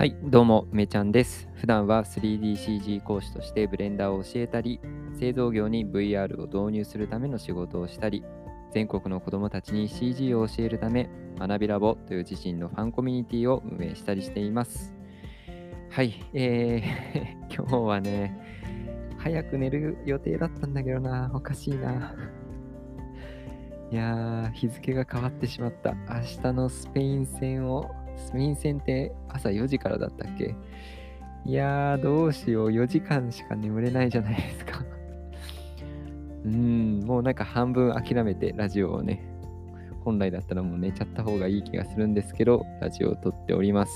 はい、どうも、めちゃんです。普段は 3DCG 講師としてブレンダーを教えたり、製造業に VR を導入するための仕事をしたり、全国の子どもたちに CG を教えるため、学びラボという自身のファンコミュニティを運営したりしています。はい、えー、今日はね、早く寝る予定だったんだけどな、おかしいな。いやー、日付が変わってしまった。明日のスペイン戦を、スペイン戦って朝4時からだったっけ？いやー、どうしよう。4時間しか眠れないじゃないですか。うん、もうなんか半分諦めてラジオをね、本来だったらもう寝ちゃった方がいい気がするんですけど、ラジオを撮っております。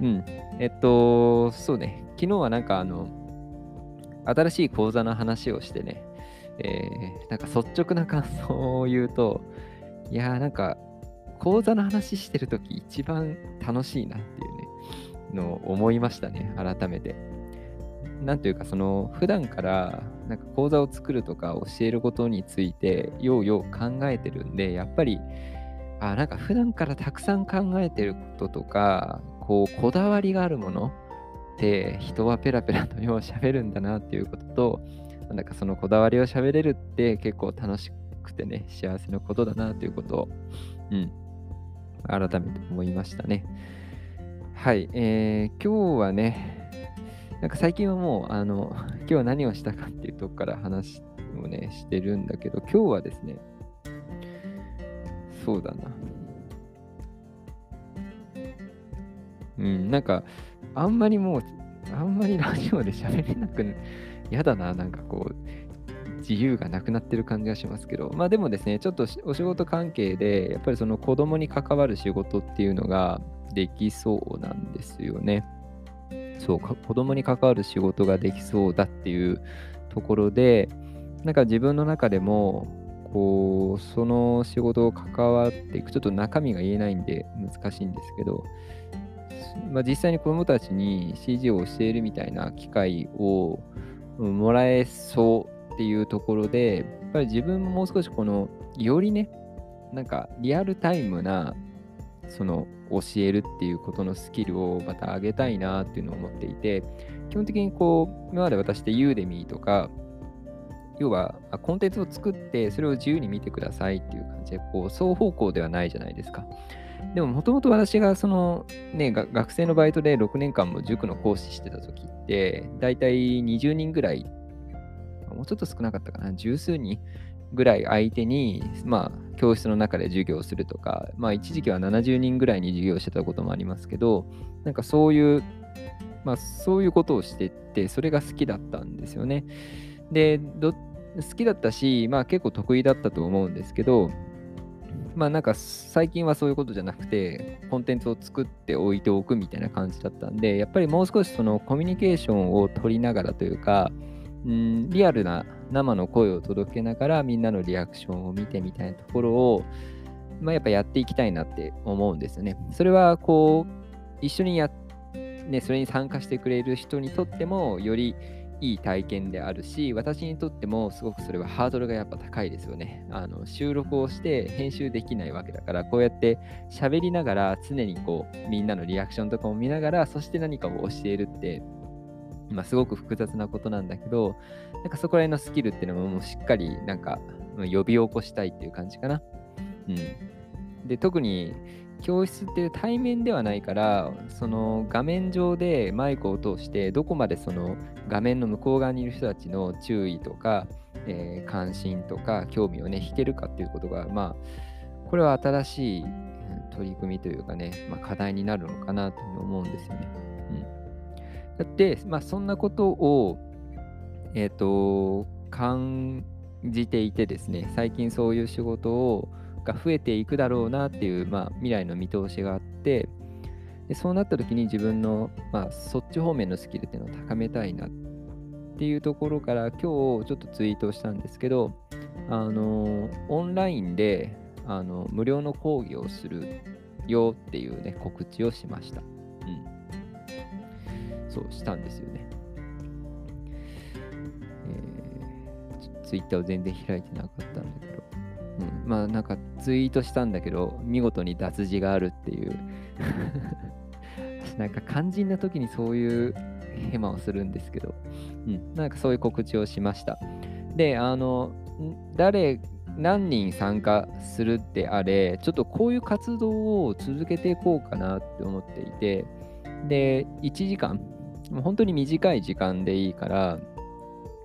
うん。えっと、そうね。昨日はなんかあの、新しい講座の話をしてね、えー、なんか率直な感想を言うと、いやーなんか、講座の話してるとき一番楽しいなっていうね、のを思いましたね、改めて。なんというか、その、普段から、なんか講座を作るとか教えることについて、ようよう考えてるんで、やっぱり、あ、なんか普段からたくさん考えてることとか、こう、こだわりがあるものって、人はペラペラとよう喋るんだなっていうことと、なんかそのこだわりを喋れるって結構楽しくてね、幸せなことだなということを、うん、改めて思いましたね。はい、えー、今日はね、なんか最近はもう、あの、今日何をしたかっていうとこから話をね、してるんだけど、今日はですね、そうだな。うん、なんか、あんまりもう、あんまりラジオで喋れなく嫌だな、なんかこう、自由がなくなってる感じがしますけど、まあでもですね、ちょっとお仕事関係で、やっぱりその子供に関わる仕事っていうのができそうなんですよね。そう、か子供に関わる仕事ができそうだっていうところで、なんか自分の中でも、こう、その仕事を関わっていく、ちょっと中身が言えないんで難しいんですけど、まあ、実際に子供たちに CG を教えるみたいな機会をもらえそうっていうところで、やっぱり自分ももう少しこの、よりね、なんかリアルタイムな、その教えるっていうことのスキルをまた上げたいなっていうのを思っていて、基本的にこう、今まで私ってユーデミーとか、要はコンテンツを作ってそれを自由に見てくださいっていう感じで、こう、双方向ではないじゃないですか。でももともと私がそのね、学生のバイトで6年間も塾の講師してた時って、だいたい20人ぐらい、もうちょっと少なかったかな、十数人ぐらい相手に、まあ、教室の中で授業をするとか、まあ、一時期は70人ぐらいに授業してたこともありますけど、なんかそういう、まあ、そういうことをしてって、それが好きだったんですよね。で、好きだったし、まあ結構得意だったと思うんですけど、まあなんか最近はそういうことじゃなくて、コンテンツを作っておいておくみたいな感じだったんで、やっぱりもう少しそのコミュニケーションを取りながらというか、うんリアルな生の声を届けながらみんなのリアクションを見てみたいなところを、まあ、やっぱやっていきたいなって思うんですよね。それはこう、一緒にやね、それに参加してくれる人にとってもよりいい体験であるし、私にとってもすごくそれはハードルがやっぱ高いですよね。あの収録をして編集できないわけだから、こうやって喋りながら常にこうみんなのリアクションとかを見ながら、そして何かを教えるって、まあ、すごく複雑なことなんだけど、なんかそこら辺のスキルっていうのももうしっかりなんか呼び起こしたいっていう感じかな。うん。で、特に教室っていう対面ではないから、その画面上でマイクを通して、どこまでその画面の向こう側にいる人たちの注意とか、えー関心とか興味をね、引けるかっていうことが、まあ、これは新しい取り組みというかね、まあ、課題になるのかなと思うんですよね。うん、だって、まあ、そんなことを、えっ、と、感じていてですね、最近そういう仕事を、が増えていくだろうなっていう、まあ、未来の見通しがあってでそうなった時に自分の、まあ、そっち方面のスキルっていうのを高めたいなっていうところから今日ちょっとツイートしたんですけどあのオンラインであの無料の講義をするよっていうね告知をしました。うん。そうしたんですよね。えー、ツイッターを全然開いてなかったんだけど。うん、まあなんかツイートしたんだけど見事に脱字があるっていう なんか肝心な時にそういうヘマをするんですけど、うん、なんかそういう告知をしました。で、あの、誰、何人参加するであれ、ちょっとこういう活動を続けていこうかなって思っていて、で、1時間、もう本当に短い時間でいいから、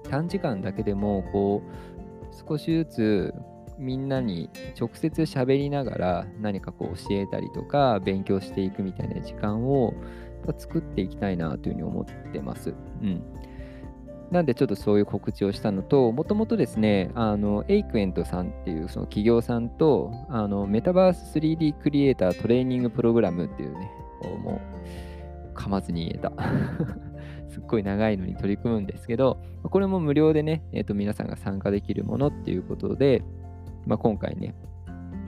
短時間だけでも、こう、少しずつみんなに直接喋りながら何かこう教えたりとか勉強していくみたいな時間を作っていきたいなというふうに思ってます。うん。なんでちょっとそういう告知をしたのと、もともとですね、あの、エイクエントさんっていうその企業さんと、あの、メタバース 3D クリエイタートレーニングプログラムっていうね、噛まずに言えた。すっごい長いのに取り組むんですけど、これも無料でね、えー、と皆さんが参加できるものっていうことで、まあ、今回ね、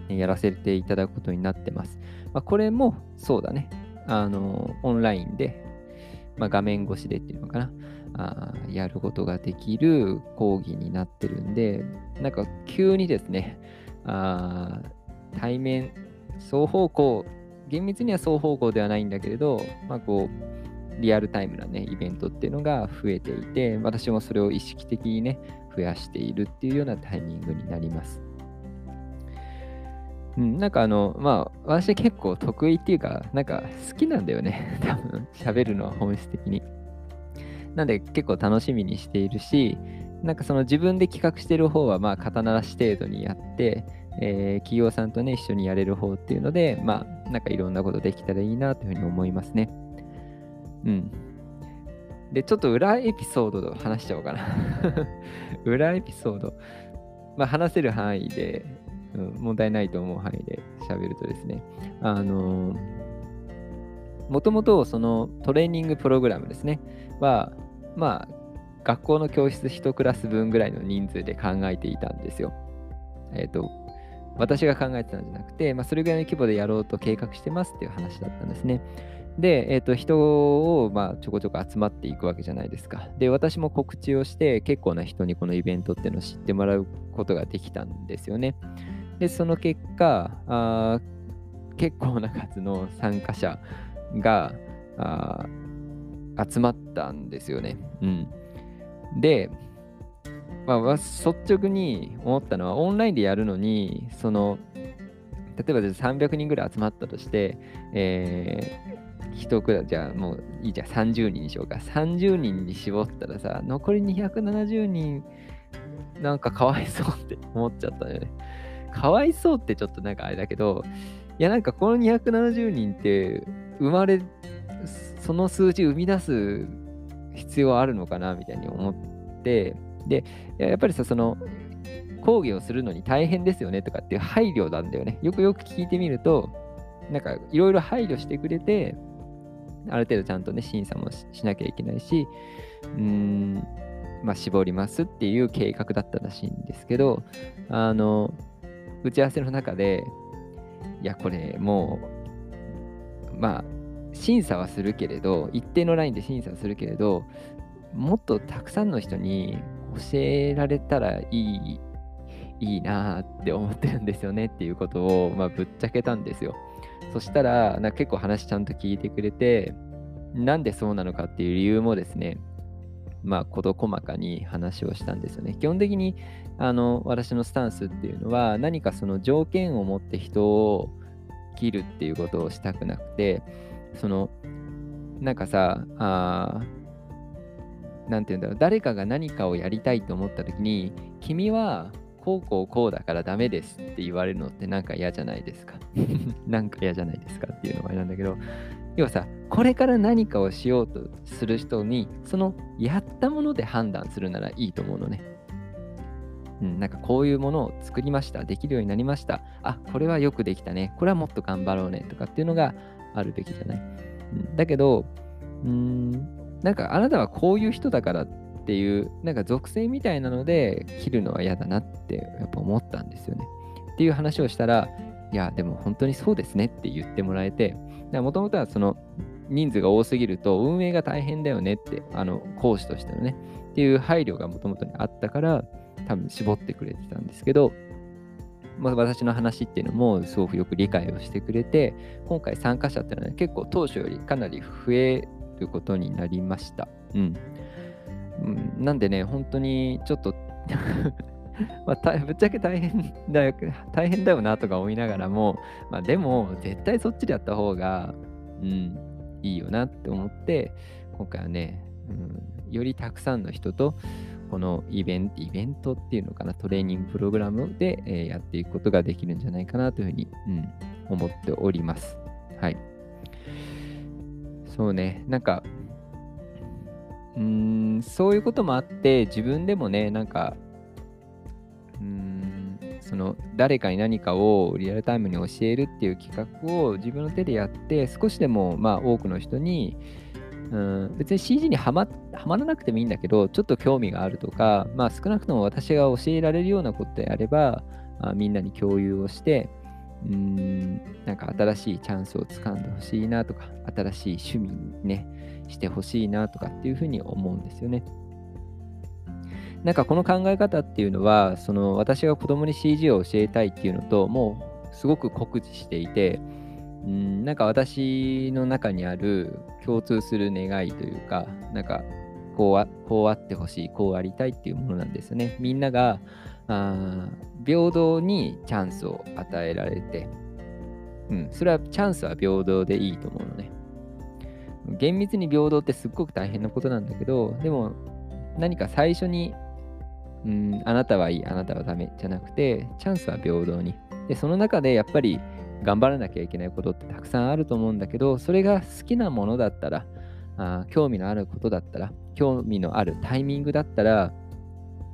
やらせていただくことになってます。まあ、これもそうだね、あの、オンラインで、まあ、画面越しでっていうのかな、あやることができる講義になってるんで、なんか急にですね、あ対面、双方向、厳密には双方向ではないんだけれど、まあ、こう、リアルタイムなね、イベントっていうのが増えていて、私もそれを意識的にね、増やしているっていうようなタイミングになります。うん、なんかあの、まあ、私結構得意っていうか、なんか好きなんだよね。多分、喋るのは本質的に。なんで結構楽しみにしているし、なんかその自分で企画してる方は、まあ、肩慣らし程度にやって、えー、企業さんとね、一緒にやれる方っていうので、まあ、なんかいろんなことできたらいいなというふうに思いますね。うん。で、ちょっと裏エピソードを話しちゃおうかな 裏エピソード。まあ、話せる範囲で、うん、問題ないと思う範囲で喋るとですね、あのもともとそのトレーニングプログラムですね、は、まあ、学校の教室1クラス分ぐらいの人数で考えていたんですよ。えっ、ー、と、私が考えてたんじゃなくて、まあ、それぐらいの規模でやろうと計画してますっていう話だったんですね。で、えっ、ー、と、人を、まあ、ちょこちょこ集まっていくわけじゃないですか。で、私も告知をして、結構な人にこのイベントっていうのを知ってもらうことができたんですよね。で、その結果、あ結構な数の参加者が集まったんですよね。うん。で、まあ、率直に思ったのは、オンラインでやるのに、その、例えば300人ぐらい集まったとして、えー、一クラじゃあもういいじゃん、30人にしようか。30人に絞ったらさ、残り270人、なんかかわいそうって 思っちゃったよね。かわいそうってちょっとなんかあれだけど、いやなんかこの270人って生まれ、その数字生み出す必要あるのかなみたいに思って、で、やっぱりさ、その、講義をするのに大変ですよねとかっていう配慮なんだよね。よくよく聞いてみると、なんかいろいろ配慮してくれて、ある程度ちゃんとね、審査もしなきゃいけないし、うーん、まあ、絞りますっていう計画だったらしいんですけど、あの、打ち合わせの中で、いや、これもう、まあ、審査はするけれど、一定のラインで審査するけれど、もっとたくさんの人に教えられたらいい、いいなって思ってるんですよねっていうことを、まあ、ぶっちゃけたんですよ。そしたら、な結構話ちゃんと聞いてくれて、なんでそうなのかっていう理由もですね、まあ、事細かに話をしたんですよね。基本的にあの私のスタンスっていうのは何かその条件を持って人を切るっていうことをしたくなくてそのなんかさあなんて言うんだろう誰かが何かをやりたいと思った時に君はこうこうこうだからダメですって言われるのってなんか嫌じゃないですか なんか嫌じゃないですかっていうのもあれなんだけど要はさこれから何かをしようとする人にそのやったもので判断するならいいと思うのねうん、なんかこういうものを作りました。できるようになりました。あ、これはよくできたね。これはもっと頑張ろうね。とかっていうのがあるべきじゃない。うん、だけど、うーん、なんかあなたはこういう人だからっていう、なんか属性みたいなので切るのは嫌だなってやっぱ思ったんですよね。っていう話をしたら、いや、でも本当にそうですねって言ってもらえて、もともとはその人数が多すぎると運営が大変だよねって、あの講師としてのね、っていう配慮がもともとにあったから、多分絞ってくれてたんですけど、まあ、私の話っていうのもすごくよく理解をしてくれて、今回参加者っていうのは、ね、結構当初よりかなり増えることになりました。うん。うん、なんでね、本当にちょっと まあ、ぶっちゃけ大変だよ、大変だよなとか思いながらも、まあ、でも絶対そっちでやった方が、うん、いいよなって思って、今回はね、うん、よりたくさんの人とこのイベント、イベントっていうのかな、トレーニングプログラムで、えー、やっていくことができるんじゃないかなというふうに、うん、思っております。はい。そうね、なんか、うん、そういうこともあって、自分でもね、なんか、うん、その誰かに何かをリアルタイムに教えるっていう企画を自分の手でやって、少しでもまあ多くの人に、うん、別に CG にはまはまらなくてもいいんだけど、ちょっと興味があるとか、まあ、少なくとも私が教えられるようなことであれば、あみんなに共有をして、うん、なんか新しいチャンスをつかんでほしいなとか、新しい趣味にね、してほしいなとかっていうふうに思うんですよね。なんかこの考え方っていうのは、その私が子供に CG を教えたいっていうのと、もうすごく酷似していて、うんなんか私の中にある共通する願いというか、なんかこうあこうあってほしい、こうありたいっていうものなんですよね。みんながあ平等にチャンスを与えられて、うん、それはチャンスは平等でいいと思うのね。厳密に平等ってすっごく大変なことなんだけど、でも何か最初に、うん、あなたはいい、あなたはダメじゃなくて、チャンスは平等に。で、その中でやっぱり頑張らなきゃいけないことってたくさんあると思うんだけど、それが好きなものだったら、あ興味のあることだったら、興味のあるタイミングだったら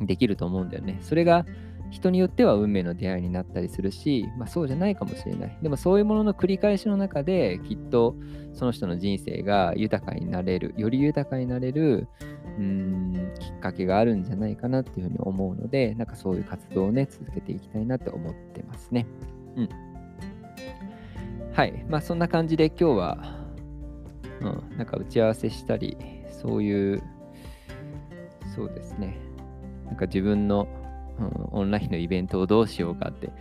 できると思うんだよね。それが人によっては運命の出会いになったりするし、まあ、そうじゃないかもしれない。でもそういうものの繰り返しの中できっとその人の人生が豊かになれる、より豊かになれるうんきっかけがあるんじゃないかなっていうふうに思うので、なんかそういう活動をね、続けていきたいなって思ってますね。うん。はい。まあそんな感じで今日は、うん、なんか打ち合わせしたり、そういう、そうですね。なんか自分の、うん、オンラインのイベントをどうしようかって、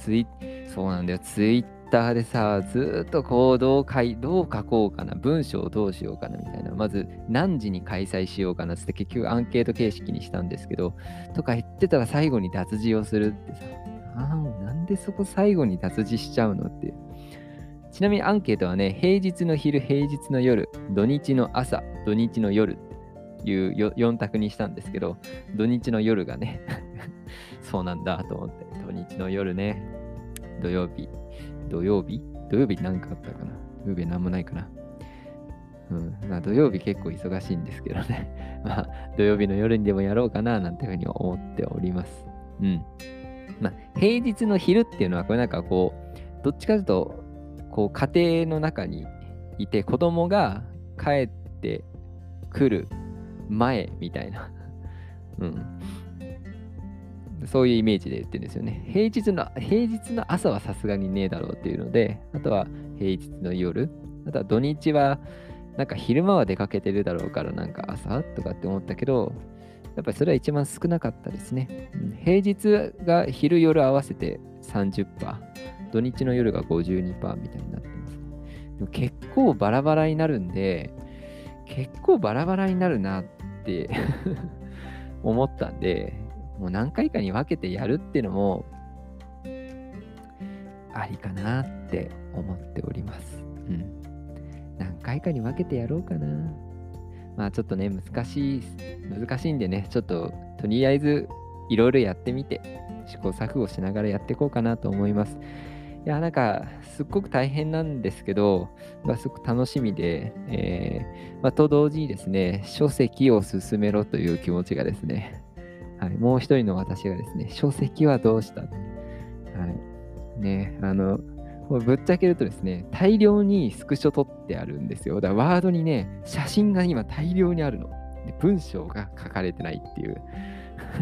ツイそうなんだよ。ツイッターでさ、ずっとこう、どう書、どう書こうかな、文章をどうしようかなみたいな。まず、何時に開催しようかなって結局アンケート形式にしたんですけど、とか言ってたら最後に脱字をするってさ、あ、なんでそこ最後に脱字しちゃうのって。ちなみにアンケートはね、平日の昼、平日の夜、土日の朝、土日の夜っいう4択にしたんですけど、土日の夜がね そうなんだと思って、土日の夜ね、土曜日、土曜日？土曜日なんかあったかな？土曜日なんもないかな？うん、まあ土曜日結構忙しいんですけどね。まあ土曜日の夜にでもやろうかななんていうふうに思っております。うん。まあ平日の昼っていうのはこれなんかこう、どっちかというとこう家庭の中にいて子供が帰ってくる前みたいな、うん、そういうイメージで言ってるんですよね。平日の平日の朝はさすがにねえだろうっていうので、あとは平日の夜、あとは土日はなんか昼間は出かけてるだろうからなんか朝とかって思ったけど、やっぱりそれは一番少なかったですね。平日が昼夜合わせて30%。土日の夜が52%みたいになってます、でも結構バラバラになるんで、結構バラバラになるなってって 思ったんで、もう何回かに分けてやるっていうのも、ありかなって思っております。うん。何回かに分けてやろうかな。まあちょっとね、難しい、難しいんでね、ちょっととりあえずいろいろやってみて、試行錯誤しながらやっていこうかなと思います。いや、なんか、すっごく大変なんですけど、まあ、すごく楽しみで、えー、まあ、と同時にですね、書籍を進めろという気持ちがですね、はい、もう一人の私がですね、書籍はどうしたはい。ね、あの、ぶっちゃけるとですね、大量にスクショ取ってあるんですよ。だからワードにね、写真が今大量にあるの。で文章が書かれてないっていう。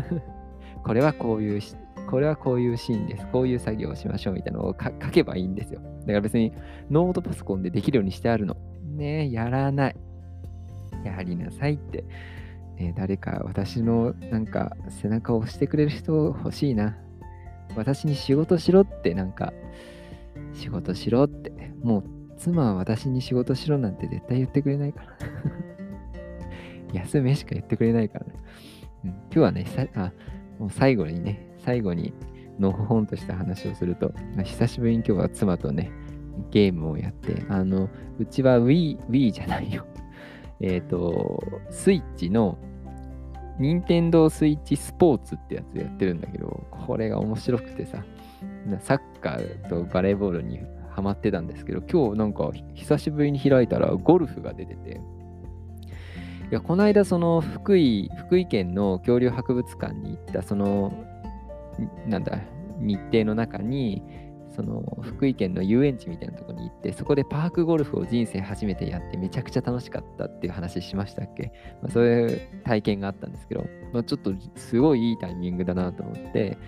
これはこういうこれはこういうシーンです。こういう作業をしましょうみたいなのを書けばいいんですよ。だから別にノートパソコンでできるようにしてあるの。ねえ、やらない。やりなさいって。ね、誰か私のなんか背中を押してくれる人欲しいな。私に仕事しろってなんか、仕事しろって、もう妻は私に仕事しろなんて絶対言ってくれないから。休めしか言ってくれないからね。うん、今日はね、あ、もう最後にね、最後にのほほんとした話をすると、久しぶりに今日は妻とね、ゲームをやって、あの、うちは Wii、Wii じゃないよ。えっ、ー、と、スイッチの、任天堂スイッチスポーツってやつやってるんだけど、これが面白くてさ、サッカーとバレーボールにハマってたんですけど、今日なんか久しぶりに開いたらゴルフが出てて、いや、この間その福井、福井県の恐竜博物館に行った、その、なんだ、日程の中に、その福井県の遊園地みたいなところに行って、そこでパークゴルフを人生初めてやってめちゃくちゃ楽しかったっていう話しましたっけ、まあ、そういう体験があったんですけど、まあ、ちょっとすごいいいタイミングだなと思って、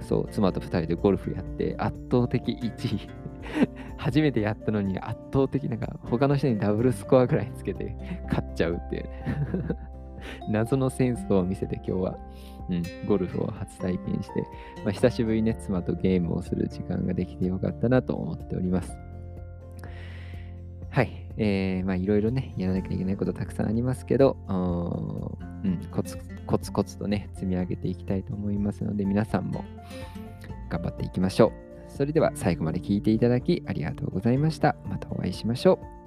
そう、妻と2人でゴルフやって圧倒的1位。初めてやったのに圧倒的なんか他の人にダブルスコアぐらいつけて勝っちゃうっていう 謎のセンスを見せて今日はうん、ゴルフを初体験して、まあ、久しぶりにね、妻とゲームをする時間ができてよかったなと思っております。はい。えー、まあいろいろね、やらなきゃいけないことたくさんありますけど、うん、コツコツコツとね、積み上げていきたいと思いますので、皆さんも頑張っていきましょう。それでは最後まで聞いていただきありがとうございました。またお会いしましょう。